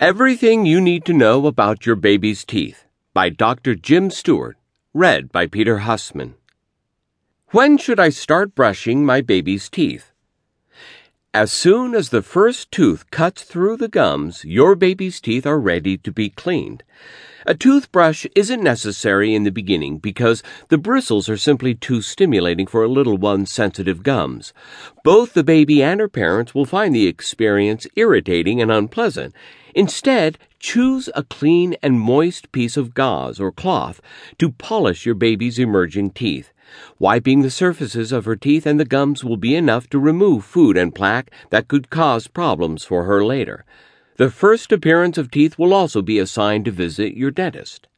Everything you need to know about your baby's teeth by Dr. Jim Stewart. Read by Peter Husmann. When should I start brushing my baby's teeth? As soon as the first tooth cuts through the gums, your baby's teeth are ready to be cleaned. A toothbrush isn't necessary in the beginning because the bristles are simply too stimulating for a little one's sensitive gums. Both the baby and her parents will find the experience irritating and unpleasant. Instead, choose a clean and moist piece of gauze or cloth to polish your baby's emerging teeth. Wiping the surfaces of her teeth and the gums will be enough to remove food and plaque that could cause problems for her later. The first appearance of teeth will also be a sign to visit your dentist.